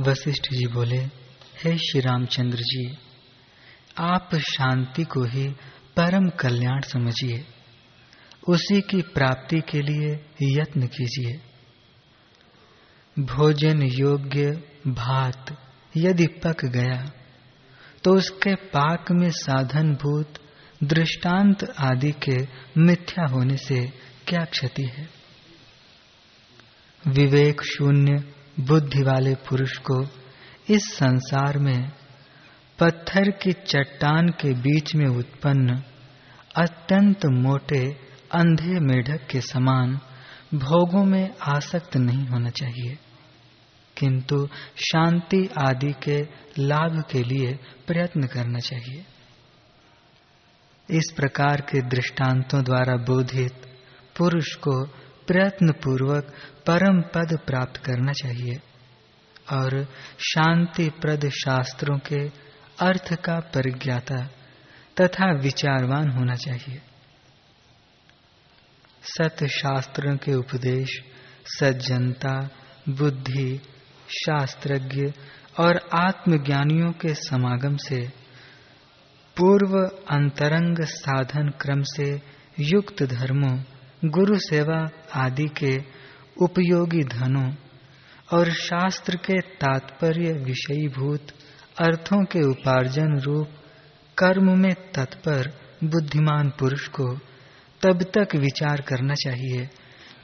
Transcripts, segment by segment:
वशिष्ठ जी बोले, हे श्री रामचंद्र जी, आप शांति को ही परम कल्याण समझिए। उसी की प्राप्ति के लिए यत्न कीजिए। भोजन योग्य भात यदि पक गया तो उसके पाक में साधन भूत दृष्टांत आदि के मिथ्या होने से क्या क्षति है? विवेक शून्य बुद्धि वाले पुरुष को इस संसार में पत्थर की चट्टान के बीच में उत्पन्न अत्यंत मोटे अंधे मेढक के समान भोगों में आसक्त नहीं होना चाहिए। किंतु शांति आदि के लाभ के लिए प्रयत्न करना चाहिए। इस प्रकार के दृष्टांतों द्वारा बोधित पुरुष को प्रयत्न पूर्वक परम पद प्राप्त करना चाहिए और शांति प्रद शास्त्रों के अर्थ का परिज्ञाता तथा विचारवान होना चाहिए। सत शास्त्रों के उपदेश, सज्जनता, बुद्धि, शास्त्रज्ञ और आत्मज्ञानियों के समागम से पूर्व अंतरंग साधन क्रम से युक्त धर्मों गुरु सेवा आदि के उपयोगी धनों और शास्त्र के तात्पर्य विषयीभूत अर्थों के उपार्जन रूप कर्म में तत्पर बुद्धिमान पुरुष को तब तक विचार करना चाहिए,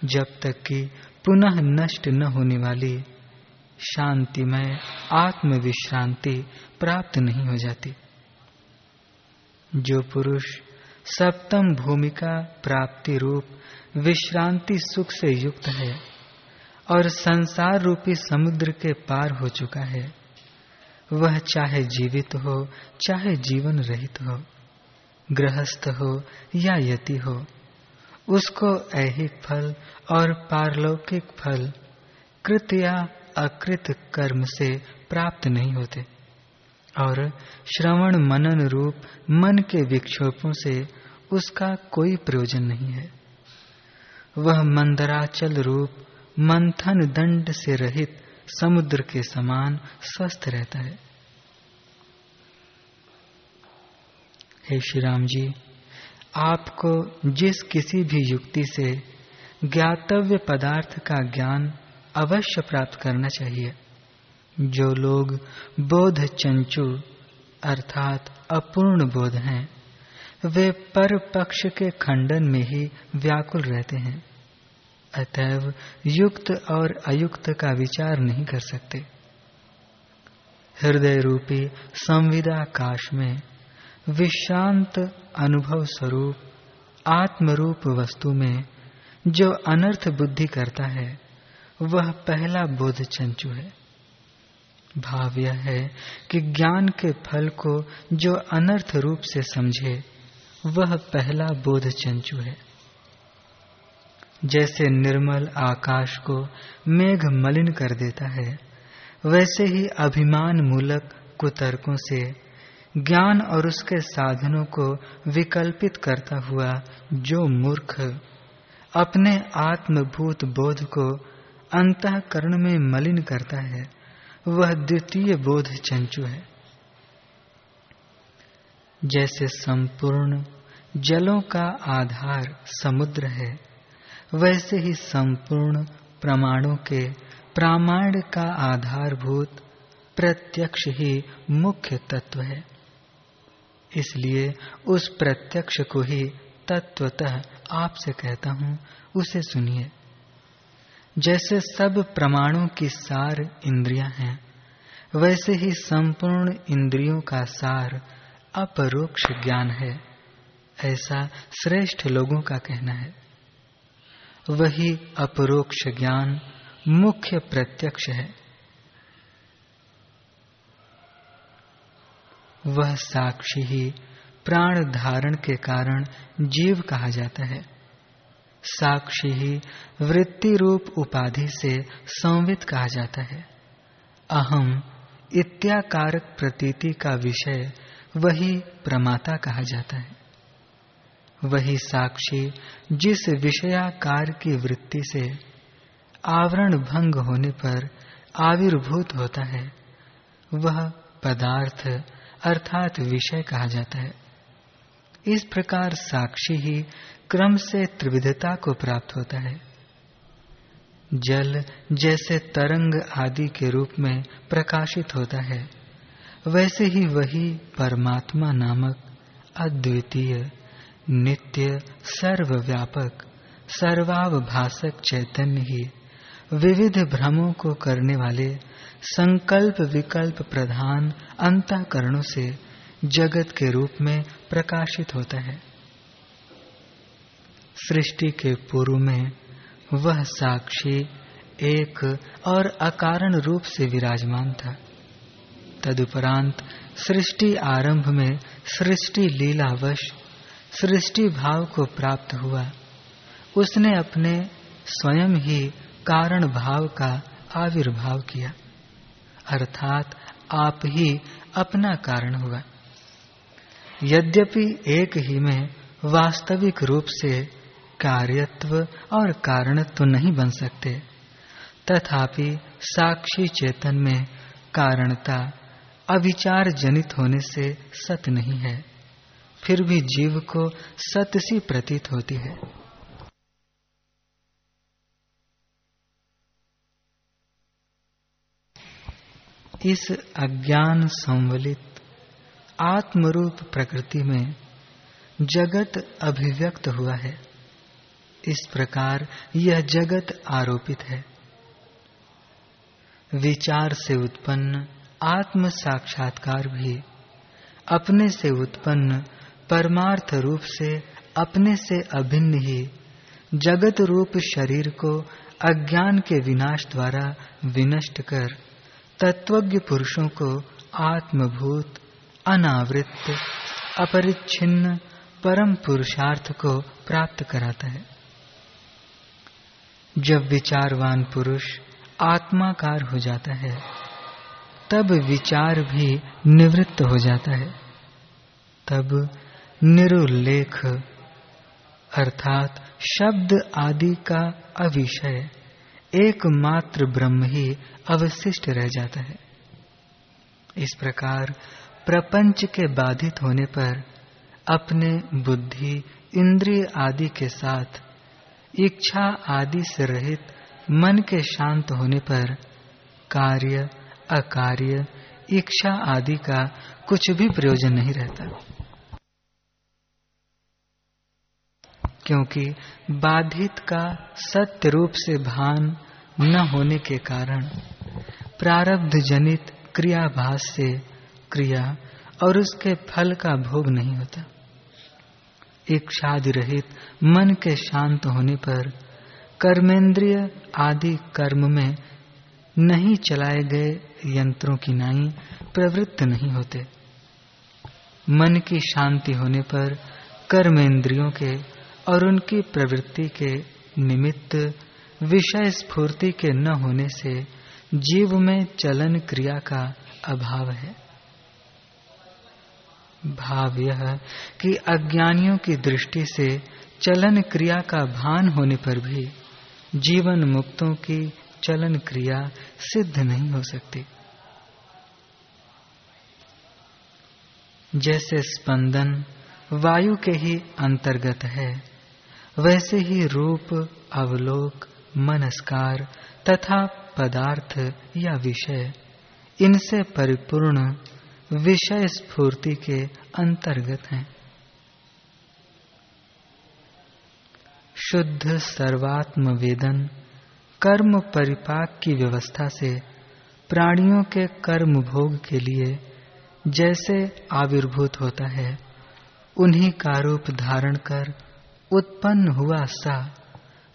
जब तक कि पुनः नष्ट न होने वाली शांतिमय आत्म विश्रांति प्राप्त नहीं हो जाती। जो पुरुष सप्तम भूमिका प्राप्ति रूप विश्रांति सुख से युक्त है और संसार रूपी समुद्र के पार हो चुका है। वह चाहे जीवित हो, चाहे जीवन रहित हो, गृहस्थ हो या यति हो, उसको ऐहिक फल और पारलौकिक फल कृत या अकृत कर्म से प्राप्त नहीं होते। और श्रवण मनन रूप मन के विक्षोभों से उसका कोई प्रयोजन नहीं है। वह मंदराचल रूप, मंथन दंड से रहित समुद्र के समान स्वस्थ रहता है। हे श्री राम जी, आपको जिस किसी भी युक्ति से ज्ञातव्य पदार्थ का ज्ञान अवश्य प्राप्त करना चाहिए। जो लोग बोध चंचु अर्थात अपूर्ण बोध हैं वे पर पक्ष के खंडन में ही व्याकुल रहते हैं। अतएव युक्त और अयुक्त का विचार नहीं कर सकते। हृदय रूपी संविदा काश में विशांत अनुभव स्वरूप, आत्मरूप वस्तु में जो अनर्थ बुद्धि करता है, वह पहला बोध चंचु है। भाव यह है कि ज्ञान के फल को जो अनर्थ रूप से समझे वह पहला बोध चंचु है। जैसे निर्मल आकाश को मेघ मलिन कर देता है, वैसे ही अभिमान मूलक कुतर्कों से ज्ञान और उसके साधनों को विकल्पित करता हुआ जो मूर्ख अपने आत्मभूत बोध को अंतकरण में मलिन करता है, वह द्वितीय बोध चंचु है। जैसे संपूर्ण जलों का आधार समुद्र है, वैसे ही संपूर्ण प्रमाणों के प्रामाण्य का आधारभूत प्रत्यक्ष ही मुख्य तत्व है। इसलिए उस प्रत्यक्ष को ही तत्वतः आपसे कहता हूँ, उसे सुनिए। जैसे सब प्रमाणों की सार इंद्रियाँ हैं, वैसे ही संपूर्ण इंद्रियों का सार अपरोक्ष ज्ञान है, ऐसा श्रेष्ठ लोगों का कहना है। वही अपरोक्ष ज्ञान मुख्य प्रत्यक्ष है। वह साक्षी ही प्राण धारण के कारण जीव कहा जाता है। साक्षी ही वृत्ति रूप उपाधि से संवित कहा जाता है। अहम इत्याकारक प्रतीति का विषय वही प्रमाता कहा जाता है। वही साक्षी जिस विषयाकार की वृत्ति से आवरण भंग होने पर आविर्भूत होता है, वह पदार्थ अर्थात विषय कहा जाता है। इस प्रकार साक्षी ही क्रम से त्रिविधता को प्राप्त होता है। जल जैसे तरंग आदि के रूप में प्रकाशित होता है। वैसे ही वही परमात्मा नामक अद्वितीय, नित्य, सर्वव्यापक सर्वावभाषक चैतन्य ही विविध भ्रमों को करने वाले संकल्प विकल्प प्रधान अंतकरणों से जगत के रूप में प्रकाशित होता है। सृष्टि के पूर्व में वह साक्षी एक और अकारण रूप से विराजमान था। तदुपरांत सृष्टि आरंभ में सृष्टि लीलावश सृष्टि भाव को प्राप्त हुआ। उसने अपने स्वयं ही कारण भाव का आविर्भाव किया। अर्थात आप ही अपना कारण हुआ। यद्यपि एक ही में वास्तविक रूप से कार्यत्व और कारणत्व नहीं बन सकते, तथापि साक्षी चेतन में कारणता अविचार जनित होने से सत नहीं है, फिर भी जीव को सत सी प्रतीत होती है। इस अज्ञान संवलित, आत्मरूप प्रकृति में जगत अभिव्यक्त हुआ है। इस प्रकार यह जगत आरोपित है। विचार से उत्पन्न आत्म साक्षात्कार भी अपने से उत्पन्न, परमार्थ रूप से अपने से अभिन्न ही, जगत रूप शरीर को अज्ञान के विनाश द्वारा विनष्ट कर, तत्वज्ञ पुरुषों को आत्मभूत अनावृत अपरिच्छिन्न, परम पुरुषार्थ को प्राप्त कराता है। जब विचारवान पुरुष आत्माकार हो जाता है तब विचार भी निवृत्त हो जाता है। तब निरुल्लेख, अर्थात शब्द आदि का अविषय, एकमात्र ब्रह्म ही अवशिष्ट रह जाता है। इस प्रकार प्रपंच के बाधित होने पर अपने बुद्धि, इंद्रिय आदि के साथ, इच्छा आदि से रहित मन के शांत होने पर कार्य अकार्य, इच्छा आदि का कुछ भी प्रयोजन नहीं रहता। क्योंकि बाधित का सत्य रूप से भान न होने के कारण प्रारब्ध जनित क्रियाभास से क्रिया और उसके फल का भोग नहीं होता। इच्छादि रहित मन के शांत होने पर कर्मेंद्रिय आदि कर्म में नहीं चलाए गए यंत्रों की नाई प्रवृत्त नहीं होते। मन की शांति होने पर कर्मेंद्रियों के और उनकी प्रवृत्ति के निमित्त विषय स्फूर्ति के न होने से जीव में चलन क्रिया का अभाव है। भाव यह कि अज्ञानियों की दृष्टि से चलन क्रिया का भान होने पर भी जीवन मुक्तों की चलन क्रिया सिद्ध नहीं हो सकती। जैसे स्पंदन वायु के ही अंतर्गत है, वैसे ही रूप, अवलोक, मनस्कार तथा पदार्थ या विषय, इनसे परिपूर्ण विषय स्फूर्ति के अंतर्गत हैं। शुद्ध सर्वात्म वेदन कर्म परिपाक की व्यवस्था से प्राणियों के कर्म भोग के लिए जैसे आविर्भूत होता है, उन्हीं का रूप धारण कर उत्पन्न हुआ सा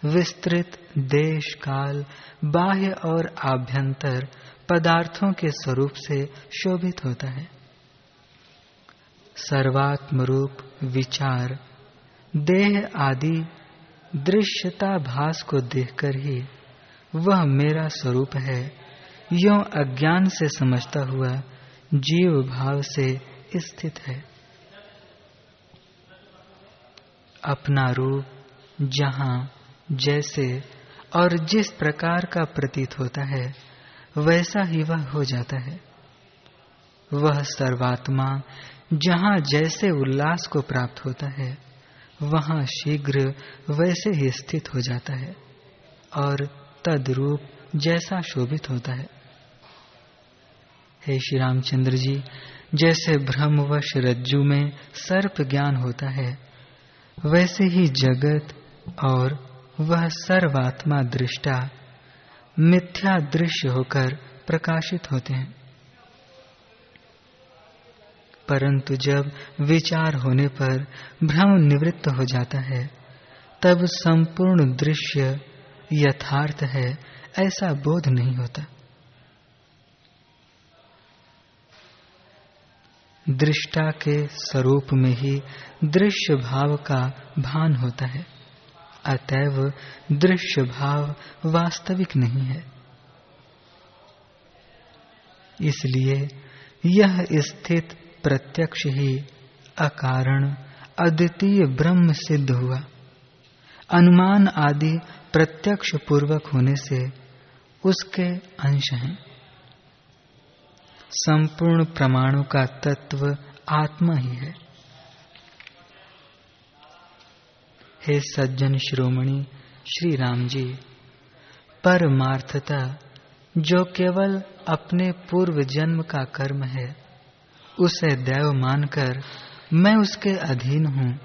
विस्तृत देश काल बाह्य और आभ्यंतर पदार्थों के स्वरूप से शोभित होता है। सर्वात्म रूप विचार, देह आदि दृश्यता भास को देखकर ही वह मेरा स्वरूप है। यो अज्ञान से समझता हुआ जीव भाव से स्थित है। अपना रूप जहाँ, जैसे और जिस प्रकार का प्रतीत होता है, वैसा ही वह हो जाता है। वह सर्वात्मा जहाँ जैसे उल्लास को प्राप्त होता है, वहाँ शीघ्र वैसे ही स्थित हो जाता है। और तद्रूप जैसा शोभित होता है। हे श्री रामचंद्र जी, जैसे भ्रमवश रज्जु में सर्प ज्ञान होता है, वैसे ही जगत और वह सर्वात्मा दृष्टा मिथ्या दृश्य होकर प्रकाशित होते हैं। परंतु जब विचार होने पर भ्रम निवृत्त हो जाता है, तब संपूर्ण दृश्य यथार्थ है, ऐसा बोध नहीं होता। दृष्टा के स्वरूप में ही दृश्य भाव का भान होता है। अतएव दृश्य भाव वास्तविक नहीं है। इसलिए यह स्थित प्रत्यक्ष ही अकारण अद्वितीय ब्रह्म सिद्ध हुआ। अनुमान आदि प्रत्यक्ष पूर्वक होने से उसके अंश हैं। संपूर्ण प्रमाणों का तत्व आत्मा ही है। हे सज्जन श्रोमणि श्री राम जी, परमार्थता जो केवल अपने पूर्व जन्म का कर्म है, उसे दैव मानकर मैं उसके अधीन हूँ,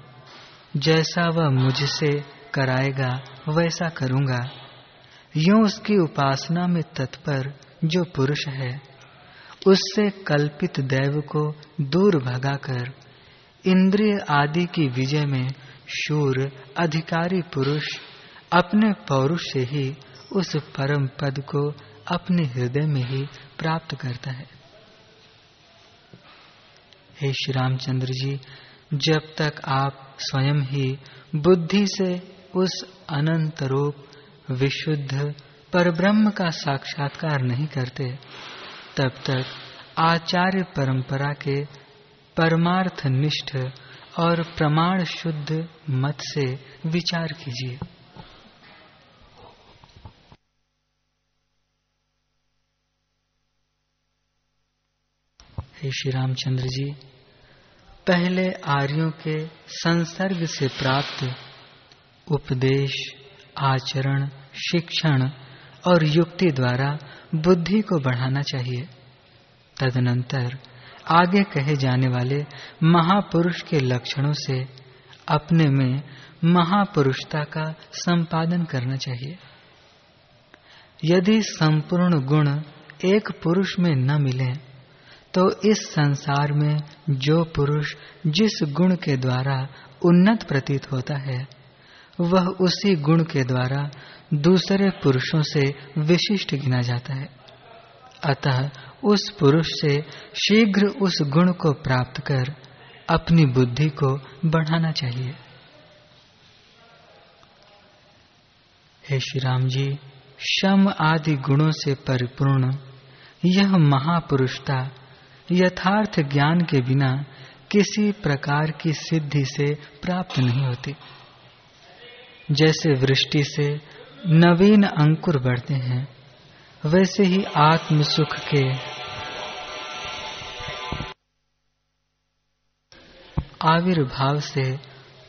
जैसा वह मुझसे कराएगा वैसा करूँगा। यूँ उसकी उपासना में तत्पर जो पुरुष है, उससे कल्पित दैव को दूर भगाकर, इंद्रिय आदि की विजय में शूर अधिकारी पुरुष अपने पौरुष से ही उस परम पद को अपने हृदय में ही प्राप्त करता है। हे श्री रामचंद्र जी, जब तक आप स्वयं ही बुद्धि से उस अनंत रूप, विशुद्ध, परब्रह्म का साक्षात्कार नहीं करते। तब तक आचार्य परंपरा के परमार्थ निष्ठ और प्रमाण शुद्ध मत से विचार कीजिए। श्री रामचंद्र जी, पहले आर्यों के संसर्ग से प्राप्त उपदेश, आचरण, शिक्षण और युक्ति द्वारा बुद्धि को बढ़ाना चाहिए। तदनंतर आगे कहे जाने वाले महापुरुष के लक्षणों से अपने में महापुरुषता का संपादन करना चाहिए। यदि संपूर्ण गुण एक पुरुष में न मिले तो इस संसार में जो पुरुष जिस गुण के द्वारा उन्नत प्रतीत होता है वह उसी गुण के द्वारा दूसरे पुरुषों से विशिष्ट गिना जाता है। अतः उस पुरुष से शीघ्र उस गुण को प्राप्त कर अपनी बुद्धि को बढ़ाना चाहिए। हे श्री राम जी, शम आदि गुणों से परिपूर्ण यह महापुरुषता यथार्थ ज्ञान के बिना किसी प्रकार की सिद्धि से प्राप्त नहीं होती। जैसे वृष्टि से नवीन अंकुर बढ़ते हैं, वैसे ही आत्म सुख के आविर्भाव से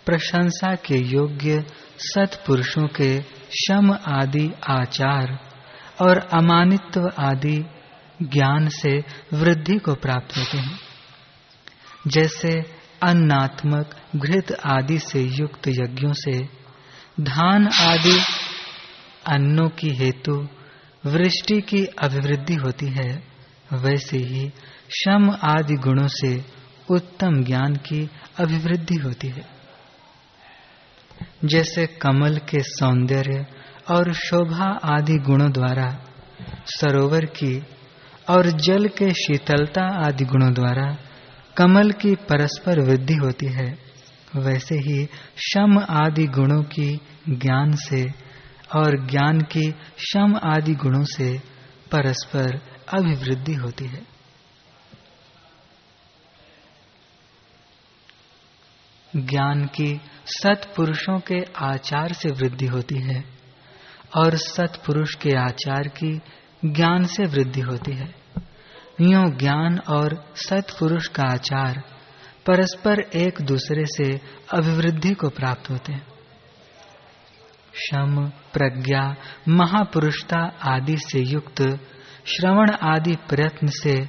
प्रशंसा के योग्य सत्पुरुषों के शम आदि आचार और अमानित्व आदि ज्ञान से वृद्धि को प्राप्त होते हैं। जैसे अन्नात्मक घृत आदि से युक्त यज्ञों से धान आदि अन्नों की हेतु वृष्टि की अभिवृद्धि होती है, वैसे ही शम आदि गुणों से उत्तम ज्ञान की अभिवृद्धि होती है। जैसे कमल के सौंदर्य और शोभा आदि गुणों द्वारा, सरोवर की और जल के शीतलता आदि गुणों द्वारा कमल की परस्पर वृद्धि होती है। वैसे ही शम आदि गुणों की ज्ञान से और ज्ञान की शम आदि गुणों से परस्पर अभिवृद्धि होती है। ज्ञान की सत्पुरुषों के आचार से वृद्धि होती है और सत्पुरुष के आचार की ज्ञान से वृद्धि होती है। यूँ ज्ञान और सत्पुरुष का आचार परस्पर एक दूसरे से अभिवृद्धि को प्राप्त होते हैं। शम, प्रज्ञा, महापुरुषता आदि से युक्त, श्रवण आदि प्रयत्न से,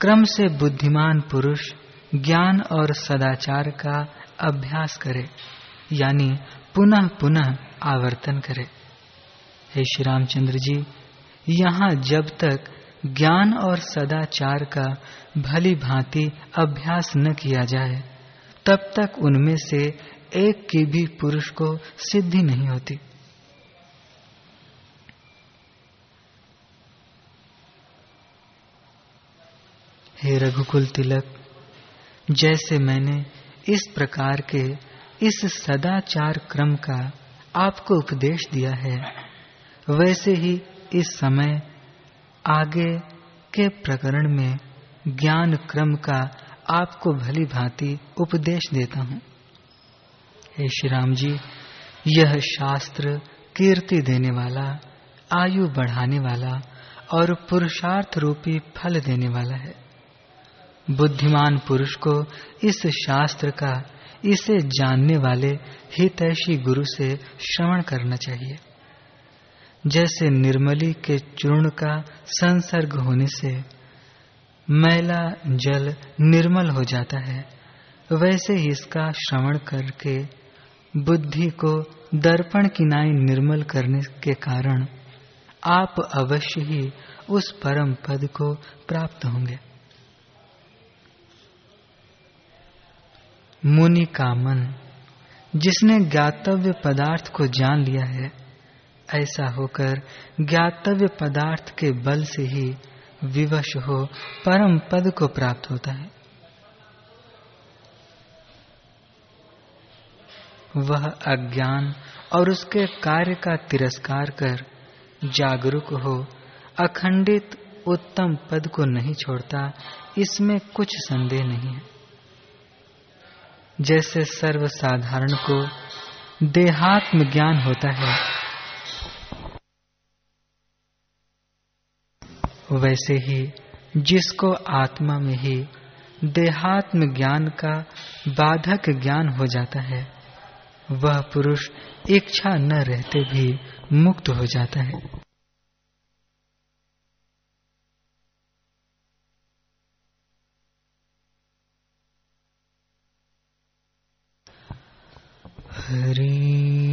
क्रम से बुद्धिमान पुरुष ज्ञान और सदाचार का अभ्यास करे, यानी पुनः पुनः आवर्तन करे। हे श्री रामचंद्र जी, यहाँ जब तक ज्ञान और सदाचार का भली भांति अभ्यास न किया जाए, तब तक उनमें से एक की भी पुरुष को सिद्धि नहीं होती। हे रघुकुल तिलक, जैसे मैंने इस प्रकार के इस सदाचार क्रम का आपको उपदेश दिया है, वैसे ही इस समय आगे के प्रकरण में ज्ञान क्रम का आपको भली भांति उपदेश देता हूँ। हे श्री राम जी, यह शास्त्र कीर्ति देने वाला, आयु बढ़ाने वाला और पुरुषार्थ रूपी फल देने वाला है। बुद्धिमान पुरुष को इस शास्त्र का, इसे जानने वाले हितैषी गुरु से श्रवण करना चाहिए। जैसे निर्मली के चूर्ण का संसर्ग होने से मैला जल निर्मल हो जाता है, वैसे ही इसका श्रवण करके बुद्धि को दर्पण किनाई निर्मल करने के कारण आप अवश्य ही उस परम पद को प्राप्त होंगे। मुनि का मन, जिसने ज्ञातव्य पदार्थ को जान लिया है ऐसा होकर ज्ञातव्य पदार्थ के बल से ही विवश हो परम पद को प्राप्त होता है। वह अज्ञान और उसके कार्य का तिरस्कार कर जागरूक हो, अखंडित उत्तम पद को नहीं छोड़ता, इसमें कुछ संदेह नहीं है। जैसे सर्वसाधारण को देहात्म ज्ञान होता है वैसे ही जिसको आत्मा में ही देहात्म ज्ञान का बाधक ज्ञान हो जाता है, वह पुरुष इच्छा न रहते भी मुक्त हो जाता है। हरि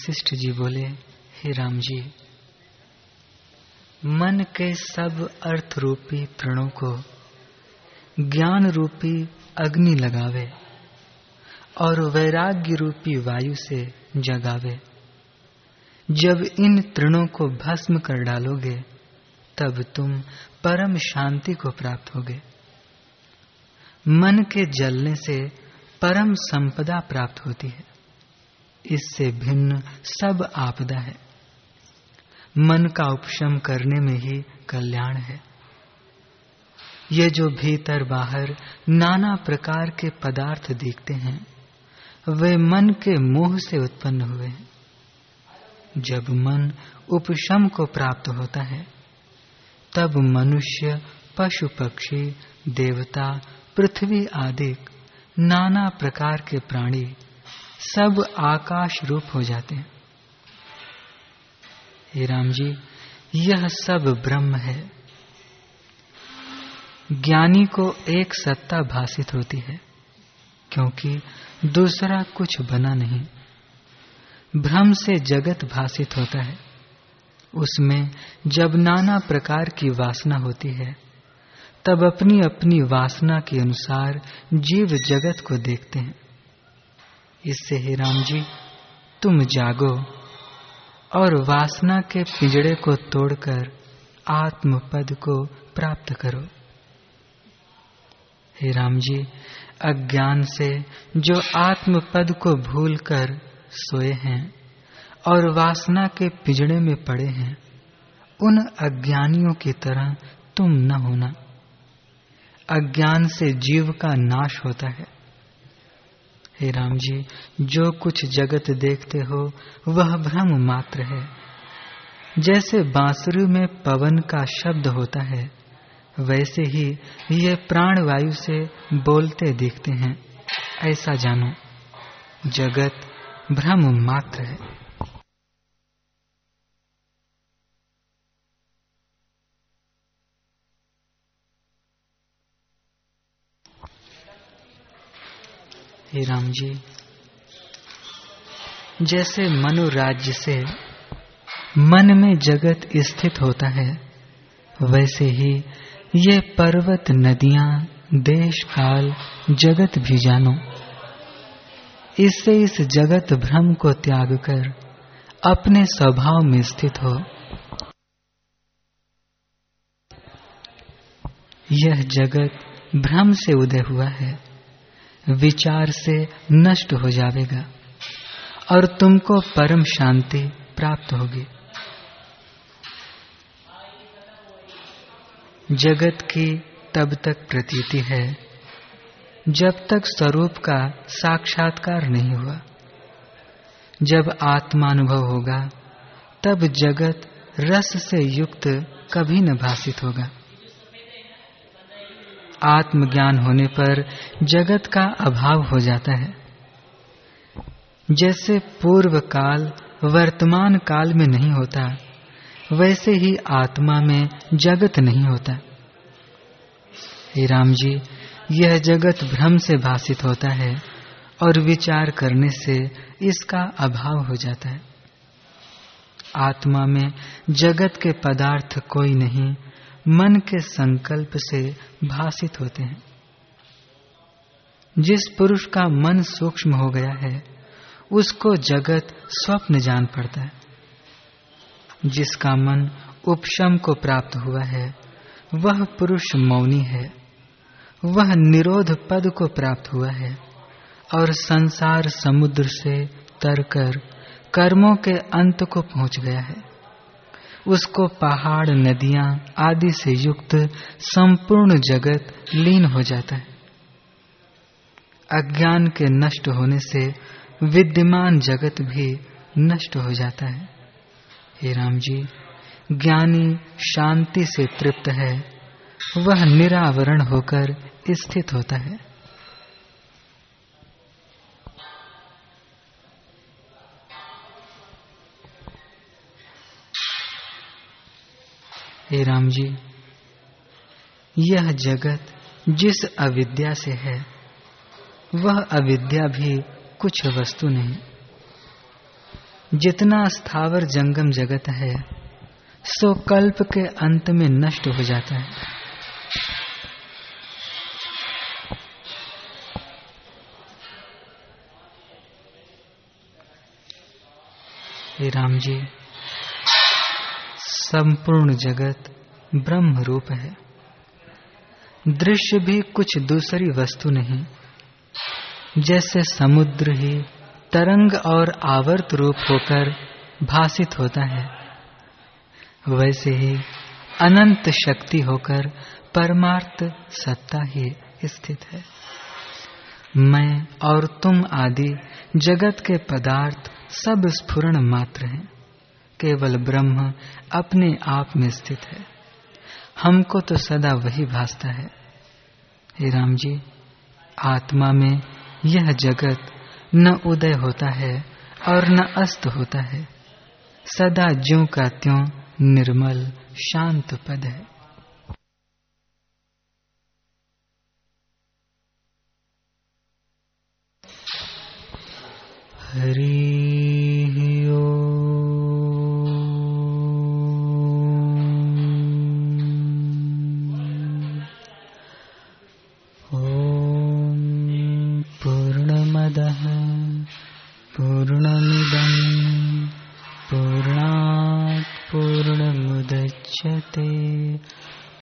वशिष्ठ जी बोले, हे राम जी, मन के सब अर्थ रूपी तृणों को ज्ञान रूपी अग्नि लगावे और वैराग्य रूपी वायु से जगावे। जब इन तृणों को भस्म कर डालोगे, तब तुम परम शांति को प्राप्त होगे। मन के जलने से परम संपदा प्राप्त होती है। इससे भिन्न सब आपदा है। मन का उपशम करने में ही कल्याण है। ये जो भीतर बाहर नाना प्रकार के पदार्थ दिखते हैं, वे मन के मोह से उत्पन्न हुए हैं। जब मन उपशम को प्राप्त होता है, तब मनुष्य, पशु पक्षी, देवता, पृथ्वी आदि नाना प्रकार के प्राणी सब आकाश रूप हो जाते हैं। हे राम जी, यह सब ब्रह्म है। ज्ञानी को एक सत्ता भाषित होती है, क्योंकि दूसरा कुछ बना नहीं। भ्रम से जगत भाषित होता है। उसमें जब नाना प्रकार की वासना होती है, तब अपनी अपनी वासना के अनुसार जीव जगत को देखते हैं। इससे ही राम जी, तुम जागो और वासना के पिंजड़े को तोड़कर आत्म पद को प्राप्त करो। हे राम जी, अज्ञान से जो आत्म पद को भूलकर सोए हैं और वासना के पिजड़े में पड़े हैं, उन अज्ञानियों की तरह तुम न होना। अज्ञान से जीव का नाश होता है। हे राम जी, जो कुछ जगत देखते हो, वह भ्रम मात्र है। जैसे बांसुरी में पवन का शब्द होता है, वैसे ही ये प्राण वायु से बोलते देखते हैं। ऐसा जानो, जगत भ्रम मात्र है। हे राम जी, जैसे मनु राज्य से मन में जगत स्थित होता है, वैसे ही ये पर्वत, नदियाँ देश काल जगत भी जानो। इससे इस जगत भ्रम को त्याग कर अपने स्वभाव में स्थित हो। यह जगत भ्रम से उदय हुआ है। विचार से नष्ट हो जाएगा और तुमको परम शांति प्राप्त होगी। जगत की तब तक प्रतीति है जब तक स्वरूप का साक्षात्कार नहीं हुआ। जब आत्मानुभव होगा, तब जगत रस से युक्त कभी न भाषित होगा। आत्मज्ञान होने पर जगत का अभाव हो जाता है। जैसे पूर्व काल वर्तमान काल में नहीं होता, वैसे ही आत्मा में जगत नहीं होता। हे राम जी, यह जगत भ्रम से भाषित होता है और विचार करने से इसका अभाव हो जाता है। आत्मा में जगत के पदार्थ कोई नहीं मन के संकल्प से भाषित होते हैं। जिस पुरुष का मन सूक्ष्म हो गया है, उसको जगत स्वप्न जान पड़ता है। जिसका मन उपशम को प्राप्त हुआ है, वह पुरुष मौनी है। वह निरोध पद को प्राप्त हुआ है और संसार समुद्र से तरकर कर्मों के अंत को पहुँच गया है। उसको पहाड़, नदियाँ आदि से युक्त संपूर्ण जगत लीन हो जाता है। अज्ञान के नष्ट होने से विद्यमान जगत भी नष्ट हो जाता है। हे राम जी, ज्ञानी शांति से तृप्त है, वह निरावरण होकर स्थित होता है। हे राम जी, यह जगत जिस अविद्या से है, वह अविद्या भी कुछ वस्तु नहीं। जितना स्थावर जंगम जगत है, सो कल्प के अंत में नष्ट हो जाता है। राम जी संपूर्ण जगत ब्रह्म रूप है। दृश्य भी कुछ दूसरी वस्तु नहीं। जैसे समुद्र ही तरंग और आवर्त रूप होकर भाषित होता है, वैसे ही अनंत शक्ति होकर परमार्थ सत्ता ही स्थित है। मैं और तुम आदि जगत के पदार्थ सब स्फुरण मात्र हैं। केवल ब्रह्म अपने आप में स्थित है। हमको तो सदा वही भासता है। हे राम जी, आत्मा में यह जगत न उदय होता है और न अस्त होता है। सदा ज्यों का त्यों निर्मल शांत पद है। हरी